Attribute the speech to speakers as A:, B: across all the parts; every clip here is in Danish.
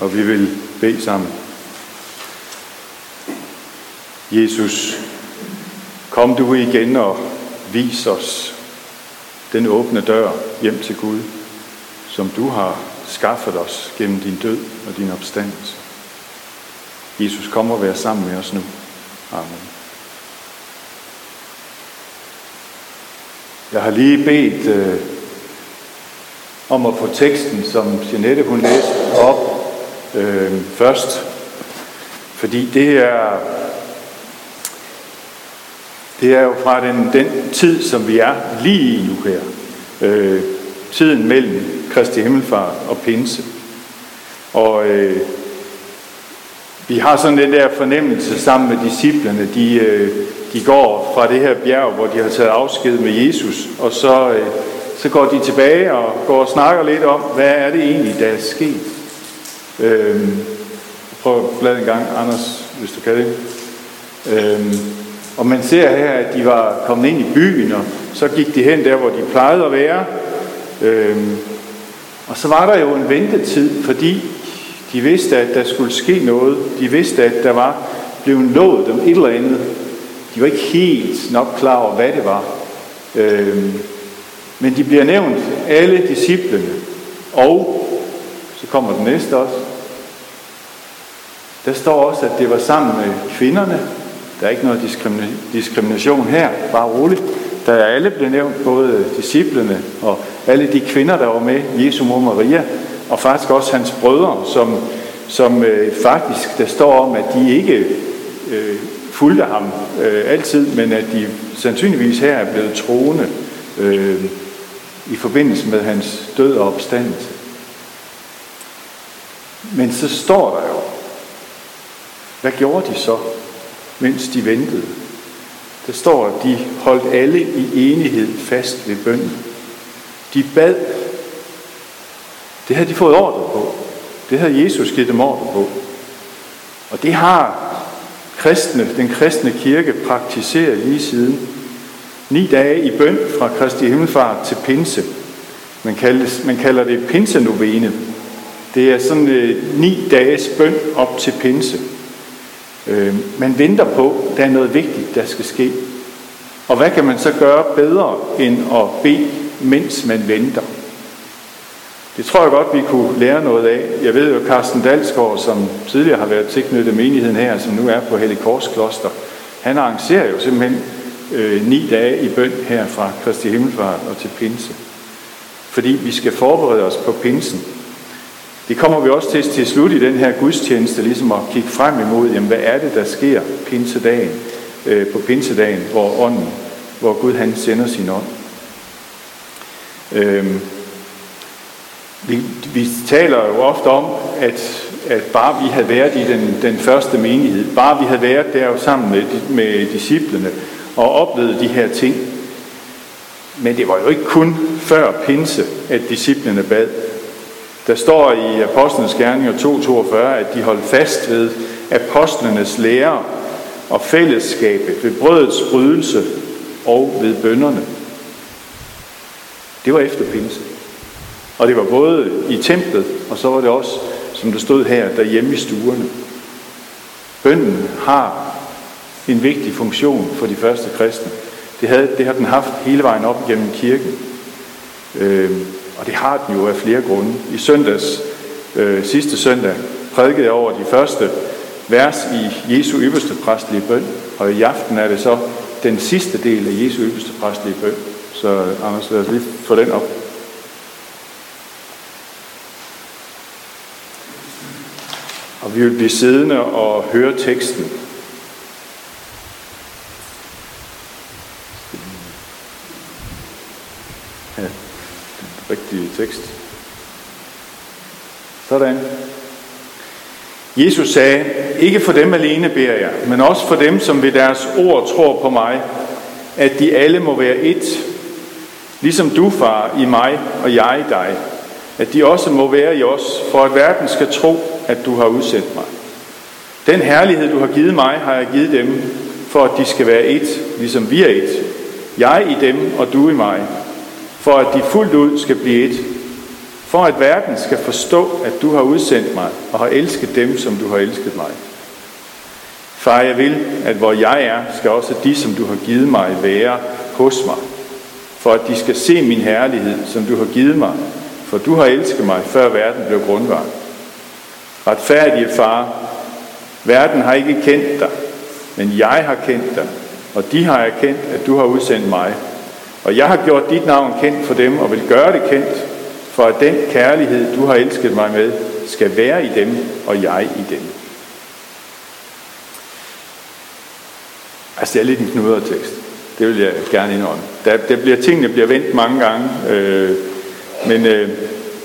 A: og vi vil bede sammen. Jesus, kom du igen og vis os den åbne dør hjem til Gud, som du har skaffet os gennem din død og din opstandelse. Jesus, kom og vær sammen med os nu. Amen. Jeg har lige bedt øh, om at få teksten, som Jeanette hun læste op øh, først. Fordi det er, det er jo fra den, den tid, som vi er lige i nu her. Øh, tiden mellem Kristi Himmelfart og Pinse. Og øh, vi har sådan den der fornemmelse sammen med disciplerne. De, øh, de går fra det her bjerg, hvor de har taget afsked med Jesus, og så, øh, så går de tilbage og går og snakker lidt om, hvad er det egentlig, der er sket. Øhm, prøv at blade en gang, Anders, hvis du kan det. Øhm, og man ser her, at de var kommet ind i byen, og så gik de hen der, hvor de plejede at være. Øhm, og så var der jo en ventetid, fordi de vidste, at der skulle ske noget. De vidste, at der var blevet lovet dem et eller andet. De var ikke helt nok klar over, hvad det var. Øhm, men de bliver nævnt, alle disciplene. Og så kommer den næste også. Der står også, at det var sammen med kvinderne. Der er ikke noget diskrimination her, bare roligt. Der er alle blevet nævnt, både disciplene og alle de kvinder, der var med, Jesu mor Maria, og faktisk også hans brødre, som, som øh, faktisk, der står om, at de ikke øh, fulgte ham øh, altid, men at de sandsynligvis her er blevet troende øh, i forbindelse med hans død og opstandelse. Men så står der jo, hvad gjorde de så, mens de ventede? Der står, at de holdt alle i enighed fast ved bønden. De bad. Det havde de fået ordre på. Det havde Jesus givet dem ordre på. Og det har kristne, den kristne kirke praktiseret lige siden. Ni dage i bøn fra Kristi Himmelfart til Pinse. Man, kaldes, man kalder det pinsenovene. Det er sådan øh, ni dages bøn op til pinse. Øh, man venter på, at der er noget vigtigt, der skal ske. Og hvad kan man så gøre bedre end at bede, mens man venter? Det tror jeg godt, vi kunne lære noget af. Jeg ved jo, Carsten Dalsgaard, som tidligere har været tilknyttet menigheden her, som nu er på Helligkors Kloster, han arrangerer jo simpelthen øh, ni dage i bøn her fra Kristi Himmelfart og til Pinse. Fordi vi skal forberede os på Pinsen. Det kommer vi også til til slut i den her gudstjeneste, ligesom at kigge frem imod, jamen, hvad er det, der sker pinsedagen, øh, på pinsedagen, hvor ånden, hvor Gud han sender sin ånd. Øh, vi, vi taler jo ofte om, at, at bare vi havde været i den, den første menighed, bare vi havde været der jo sammen med, med disciplene og oplevet de her ting. Men det var jo ikke kun før pinse, at disciplene bad. Der står i Apostlenes Gerninger 2.42, at de holdt fast ved apostlenes lære og fællesskabet ved brødets brydelse og ved bønderne. Det var efter pinse. Og det var både i templet, og så var det også, som der stod her, derhjemme i stuerne. Bønden har en vigtig funktion for de første kristne. Det, havde, det har den haft hele vejen op gennem kirken. Øh, og det har den jo af flere grunde. I søndags, øh, sidste søndag, prædikede jeg over de første vers i Jesu ypperste præstlige bøn. Og i aften er det så den sidste del af Jesu ypperste præstlige bøn. Så Anders, lad os lige få den op. Og vi vil blive siddende og høre teksten. Ja, den rigtige tekst. Sådan. Jesus sagde, ikke for dem alene beder jeg, men også for dem, som ved deres ord tror på mig, at de alle må være et, ligesom du, far, i mig og jeg i dig, at de også må være i os, for at verden skal tro, at du har udsendt mig. Den herlighed, du har givet mig, har jeg givet dem, for at de skal være et, ligesom vi er et. Jeg i dem, og du i mig, for at de fuldt ud skal blive et, for at verden skal forstå, at du har udsendt mig og har elsket dem, som du har elsket mig. Far, jeg vil, at hvor jeg er, skal også de, som du har givet mig, være hos mig, for at de skal se min herlighed, som du har givet mig, for du har elsket mig, før verden blev grundvar. Retfærdige far, verden har ikke kendt dig, men jeg har kendt dig, og de har erkendt, at du har udsendt mig. Og jeg har gjort dit navn kendt for dem, og vil gøre det kendt, for at den kærlighed, du har elsket mig med, skal være i dem, og jeg i dem. Altså, det er lidt en tekst. Det vil jeg gerne indrømme. Der, der bliver tingene bliver vendt mange gange, øh, men øh,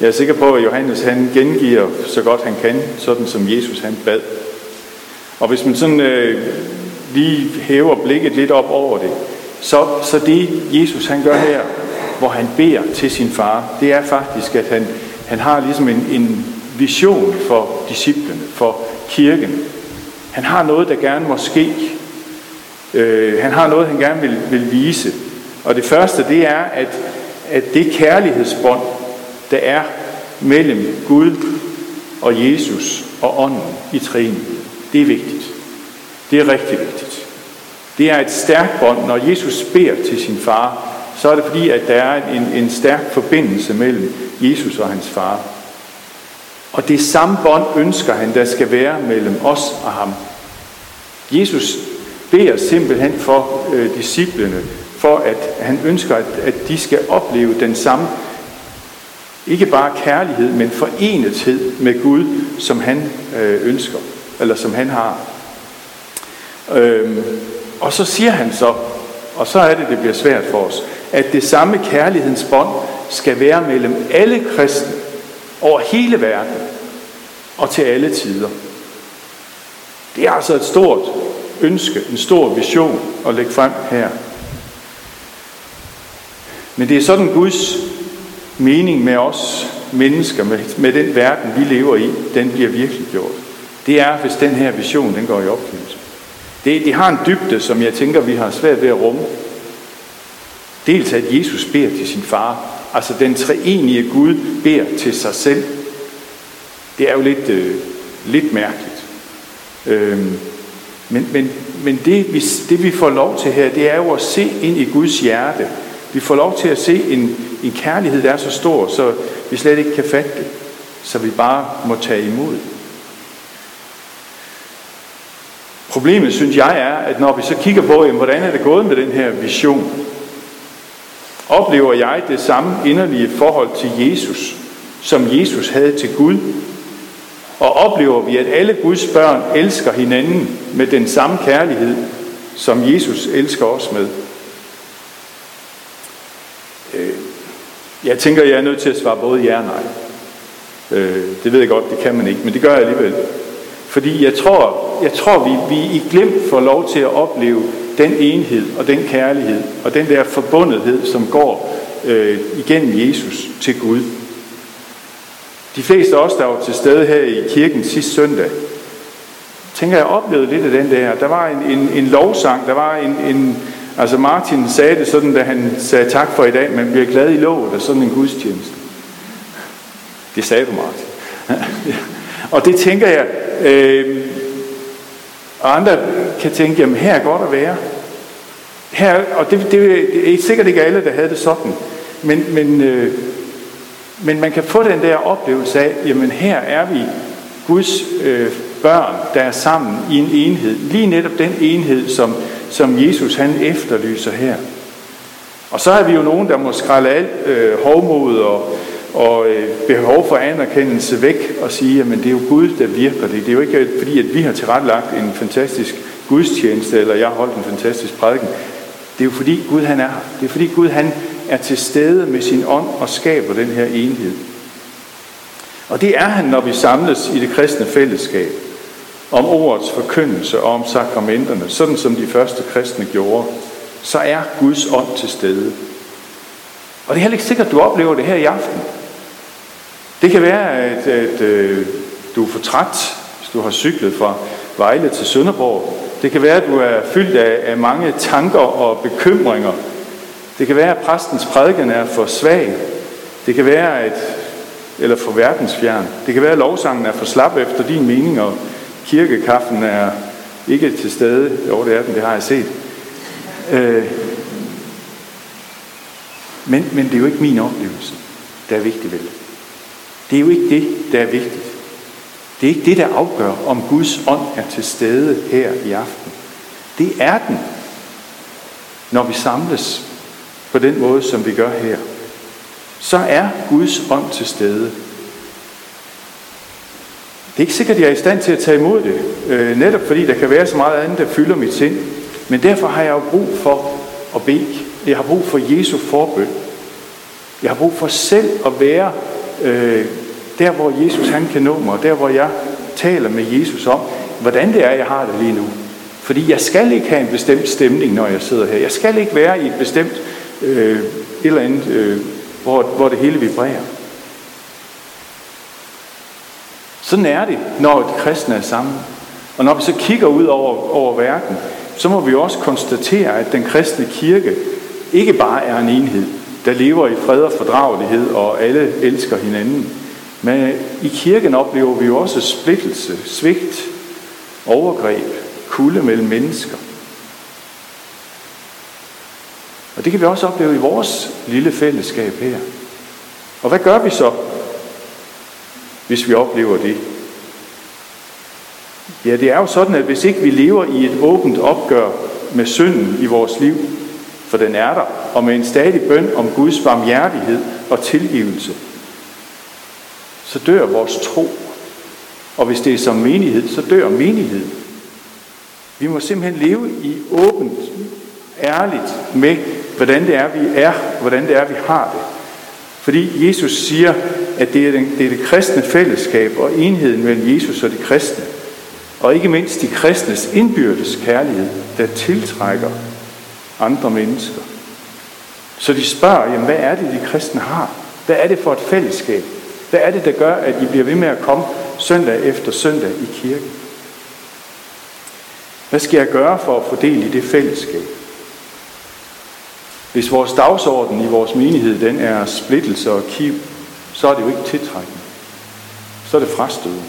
A: jeg er sikker på, at Johannes han gengiver så godt han kan, sådan som Jesus han bad. Og hvis man sådan øh, lige hæver blikket lidt op over det, så, så det Jesus han gør her, hvor han beder til sin far, det er faktisk, at han, han har ligesom en, en vision for disciplene, for kirken. Han har noget, der gerne må ske. Øh, han har noget, han gerne vil, vil vise. Og det første, det er, at, at det kærlighedsbånd, der er mellem Gud og Jesus og ånden i træen, det er vigtigt. Det er rigtig vigtigt. Det er et stærkt bånd. Når Jesus beder til sin far, så er det fordi, at der er en, en stærk forbindelse mellem Jesus og hans far. Og det samme bånd ønsker han, der skal være mellem os og ham. Jesus beder simpelthen for øh, disciplene, for at han ønsker, at, at de skal opleve den samme, ikke bare kærlighed, men forenethed med Gud, som han øh, ønsker, eller som han har. Øhm, og så siger han så, og så er det, det bliver svært for os, at det samme kærlighedens bånd skal være mellem alle kristne over hele verden og til alle tider. Det er altså et stort ønske, en stor vision at lægge frem her. Men det er sådan Guds mening med os mennesker, med, med den verden, vi lever i, den bliver virkelig gjort. Det er, hvis den her vision, den går i opfyldelse. Det, det har en dybde, som jeg tænker, vi har svært ved at rumme. Dels at Jesus beder til sin far, altså den treenige Gud beder til sig selv. Det er jo lidt, øh, lidt mærkeligt. Øhm, men men, men det, vi, det vi får lov til her, det er jo at se ind i Guds hjerte. Vi får lov til at se en, en kærlighed, der er så stor, så vi slet ikke kan fatte det. Så vi bare må tage imod. Problemet, synes jeg, er, at når vi så kigger på, jamen, hvordan er det gået med den her vision, oplever jeg det samme inderlige forhold til Jesus, som Jesus havde til Gud, og oplever vi, at alle Guds børn elsker hinanden med den samme kærlighed, som Jesus elsker os med. Øh, jeg tænker, jeg er nødt til at svare både ja og nej. Øh, det ved jeg godt, det kan man ikke, men det gør jeg alligevel. Fordi jeg tror, jeg tror vi, vi i glimt får lov til at opleve den enhed og den kærlighed og den der forbundethed, som går øh, igennem Jesus til Gud. De fleste af os, der var til stede her i kirken sidste søndag, tænker jeg oplevede lidt af den der. Der var en, en, en lovsang, der var en, en, altså Martin sagde det sådan, da han sagde tak for i dag, man bliver glad i lovet af sådan en gudstjeneste. Det sagde du, Martin. og det tænker jeg, øh, og andre kan tænke, jamen her er godt at være. Her, og det, det, det er sikkert ikke alle, der havde det sådan. Men, men, øh, men man kan få den der oplevelse af, jamen her er vi Guds øh, børn, der er sammen i en enhed. Lige netop den enhed, som, som Jesus han efterlyser her. Og så er vi jo nogen, der må skrælle alt øh, hovmod og, og øh, behov for anerkendelse væk og sige, at det er jo Gud, der virker det. Det er jo ikke øh, fordi, at vi har tilrettelagt en fantastisk gudstjeneste, eller jeg har holdt en fantastisk prædiken. Det er jo fordi Gud han er her. Det er fordi Gud han er til stede med sin ånd og skaber den her enhed. Og det er han, når vi samles i det kristne fællesskab om ordets forkyndelse og om sakramenterne, sådan som de første kristne gjorde, så er Guds ånd til stede. Og det er heller ikke sikkert, at du oplever det her i aften. Det kan være, at, at øh, du er for træt, hvis du har cyklet fra Vejle til Sønderborg. Det kan være, at du er fyldt af, af mange tanker og bekymringer. Det kan være, at præstens prædiken er for svag. Det kan være, at eller for verdensfjern. Det kan være, at lovsangen er for slap efter din mening, og kirkekaffen er ikke til stede. Jo, det er den, det har jeg set. Øh, men, men det er jo ikke min oplevelse, der er vigtig vel. Det er jo ikke det, der er vigtigt. Det er ikke det, der afgør, om Guds ånd er til stede her i aften. Det er den, når vi samles på den måde, som vi gør her. Så er Guds ånd til stede. Det er ikke sikkert, at jeg er i stand til at tage imod det, øh, netop fordi der kan være så meget andet, der fylder mit sind. Men derfor har jeg jo brug for at bede. Jeg har brug for Jesu forbøn. Jeg har brug for selv at være øh, der, hvor Jesus han kan nå mig, der, hvor jeg taler med Jesus om, hvordan det er, jeg har det lige nu. Fordi jeg skal ikke have en bestemt stemning, når jeg sidder her. Jeg skal ikke være i et bestemt øh, et eller andet, øh, hvor, hvor det hele vibrerer. Sådan er det, når de kristne er sammen. Og når vi så kigger ud over, over verden, så må vi også konstatere, at den kristne kirke ikke bare er en enhed, der lever i fred og fordragelighed, og alle elsker hinanden. Men i kirken oplever vi jo også splittelse, svigt, overgreb, kulde mellem mennesker. Og det kan vi også opleve i vores lille fællesskab her. Og hvad gør vi så, hvis vi oplever det? Ja, det er jo sådan, at hvis ikke vi lever i et åbent opgør med synden i vores liv, for den er der, og med en stadig bøn om Guds barmhjertighed og tilgivelse, så dør vores tro. Og hvis det er som menighed, så dør menigheden. Vi må simpelthen leve i åbent, ærligt med, hvordan det er, vi er, hvordan det er, vi har det. Fordi Jesus siger, at det er, den, det er det kristne fællesskab og enheden mellem Jesus og de kristne, og ikke mindst de kristnes indbyrdes kærlighed, der tiltrækker andre mennesker. Så de spørger, jamen, hvad er det, de kristne har? Hvad er det for et fællesskab? Hvad er det, der gør, at I bliver ved med at komme søndag efter søndag i kirken? Hvad skal jeg gøre for at få del i det fællesskab? Hvis vores dagsorden i vores menighed den er splittelse og kiv, så er det jo ikke tiltrækkende. Så er det frastødende.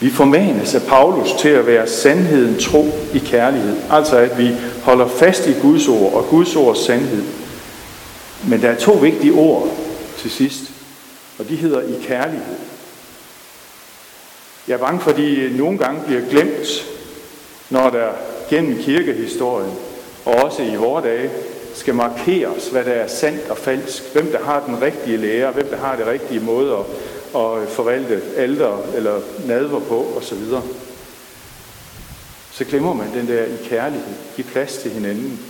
A: Vi formanes af Paulus til at være sandheden tro i kærlighed. Altså at vi holder fast i Guds ord og Guds ords sandhed. Men der er to vigtige ord til sidst, og de hedder i kærlighed. Jeg er bange for, at de nogle gange bliver glemt, når der gennem kirkehistorien og også i vore dage skal markeres, hvad der er sandt og falsk. Hvem der har den rigtige lære, hvem der har det rigtige måde at, at forvalte alder eller nadver på osv. Så glemmer man den der i kærlighed. give plads til hinanden.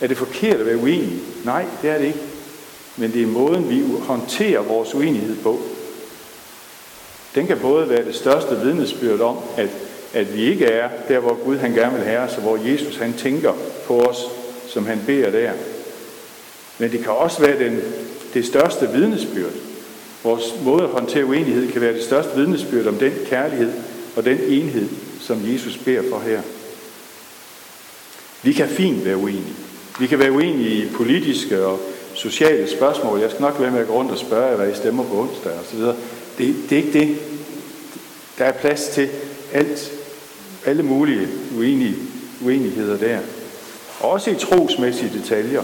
A: Er det forkert at være uenig? Nej, det er det ikke. Men det er måden, vi håndterer vores uenighed på. Den kan både være det største vidnesbyrd om, at, at vi ikke er der, hvor Gud han gerne vil have os, og hvor Jesus han tænker på os, som han beder der. Men det kan også være den, det største vidnesbyrd. Vores måde at håndtere uenighed kan være det største vidnesbyrd om den kærlighed og den enhed, som Jesus beder for her. Vi kan fint være uenige. Vi kan være uenige i politiske og sociale spørgsmål. Jeg skal nok være med at gå rundt og spørge jer, hvad I stemmer på onsdag osv. Det, det er ikke det. Der er plads til alt, alle mulige uenige, uenigheder der. Også i trosmæssige detaljer.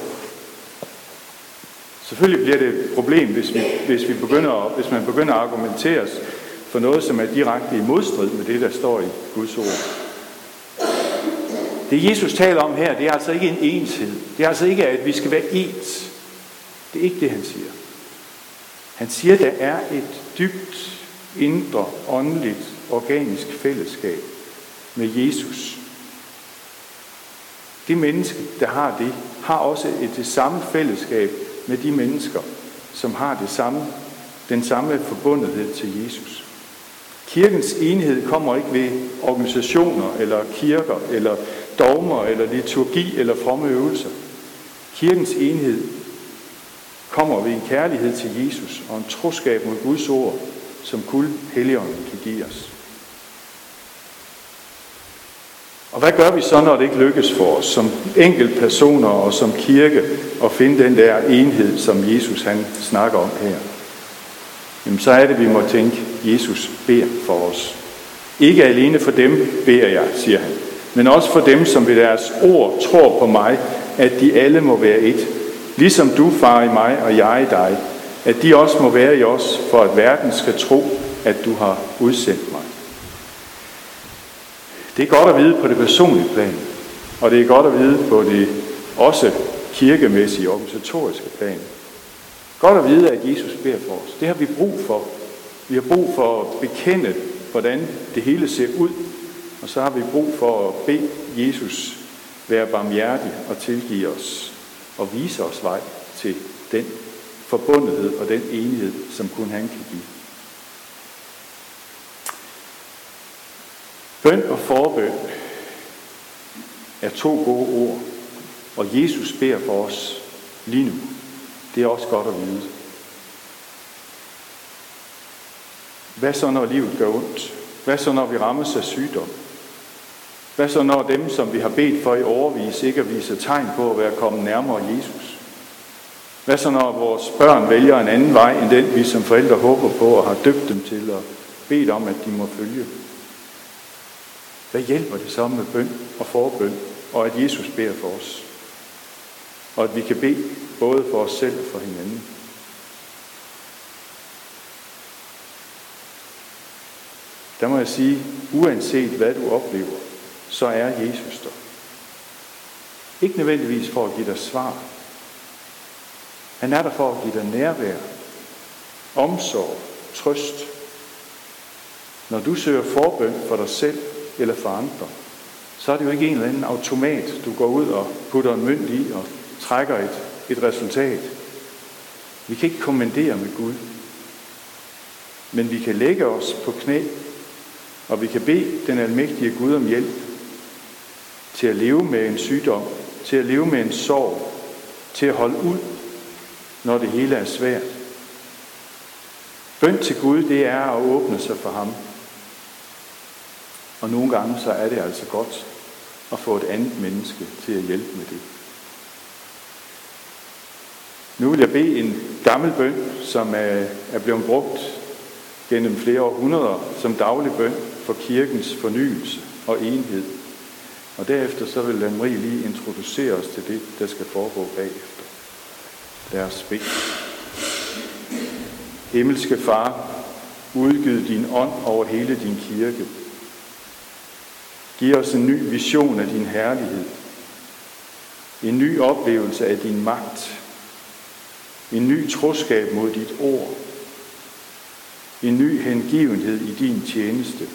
A: Selvfølgelig bliver det et problem, hvis, vi, hvis, vi begynder, hvis man begynder at argumentere for noget, som er direkte i modstrid med det, der står i Guds ord. Det Jesus taler om her, det er altså ikke en enshed. Det er altså ikke, at vi skal være ens. Det er ikke det, han siger. Han siger, at der er et dybt, indre, åndeligt, organisk fællesskab med Jesus. Det menneske, der har det, har også et det samme fællesskab med de mennesker, som har det samme, den samme forbundethed til Jesus. Kirkens enhed kommer ikke ved organisationer, eller kirker, eller dogmer, eller liturgi, eller fromme øvelser. Kirkens enhed kommer ved en kærlighed til Jesus og en troskab mod Guds ord, som kun Helligånden kan give os. Og hvad gør vi så, når det ikke lykkes for os, som personer og som kirke, at finde den der enhed, som Jesus han snakker om her, jamen så er det, vi må tænke, Jesus beder for os. Ikke alene for dem beder jeg, siger han, men også for dem, som ved deres ord tror på mig, at de alle må være et. Ligesom du, far, i mig og jeg i dig, at de også må være i os, for at verden skal tro, at du har udsendt mig. Det er godt at vide på det personlige plan, og det er godt at vide på det også kirkemæssige, organisatoriske plan. Godt at vide, at Jesus beder for os. Det har vi brug for. Vi har brug for at bekende, hvordan det hele ser ud, og så har vi brug for at bede Jesus være barmhjertig og tilgive os og vise os vej til den forbundethed og den enighed, som kun han kan give. Bøn og forbøn er to gode ord, og Jesus beder for os lige nu. Det er også godt at vide. Hvad så, når livet gør ondt? Hvad så, når vi rammes af sygdom? Hvad så, når dem, som vi har bedt for i overvis, ikke viser tegn på at være kommet nærmere Jesus? Hvad så, når vores børn vælger en anden vej, end den vi som forældre håber på og har døbt dem til og bedt om, at de må følge? Hvad hjælper det så med bøn og forbøn, og at Jesus beder for os? Og at vi kan bede både for os selv og for hinanden. Der må jeg sige, uanset hvad du oplever, så er Jesus der. Ikke nødvendigvis for at give dig svar. Han er der for at give dig nærvær, omsorg, trøst. Når du søger forbøn for dig selv eller for andre, så er det jo ikke en eller anden automat, du går ud og putter en mønt i og trækker et, et resultat. Vi kan ikke kommandere med Gud. Men vi kan lægge os på knæ, og vi kan bede den almægtige Gud om hjælp til at leve med en sygdom, til at leve med en sorg, til at holde ud, når det hele er svært. Bøn til Gud, det er at åbne sig for ham. Og nogle gange så er det altså godt at få et andet menneske til at hjælpe med det. Nu vil jeg bede en gammel bøn, som er blevet brugt gennem flere århundreder som daglig bøn for kirkens fornyelse og enhed. Og derefter så vil Anne-Marie lige introducere os til det, der skal foregå bagefter. Lad os bede. Himmelske Far, udgyd din ånd over hele din kirke. Giv os en ny vision af din herlighed. En ny oplevelse af din magt. En ny troskab mod dit ord. En ny hengivenhed i din tjeneste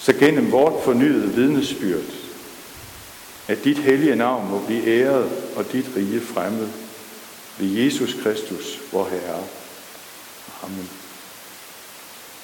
A: så gennem vort fornyede vidnesbyrd, at dit hellige navn må blive æret og dit rige fremmed ved Jesus Kristus, vor Herre. Amen.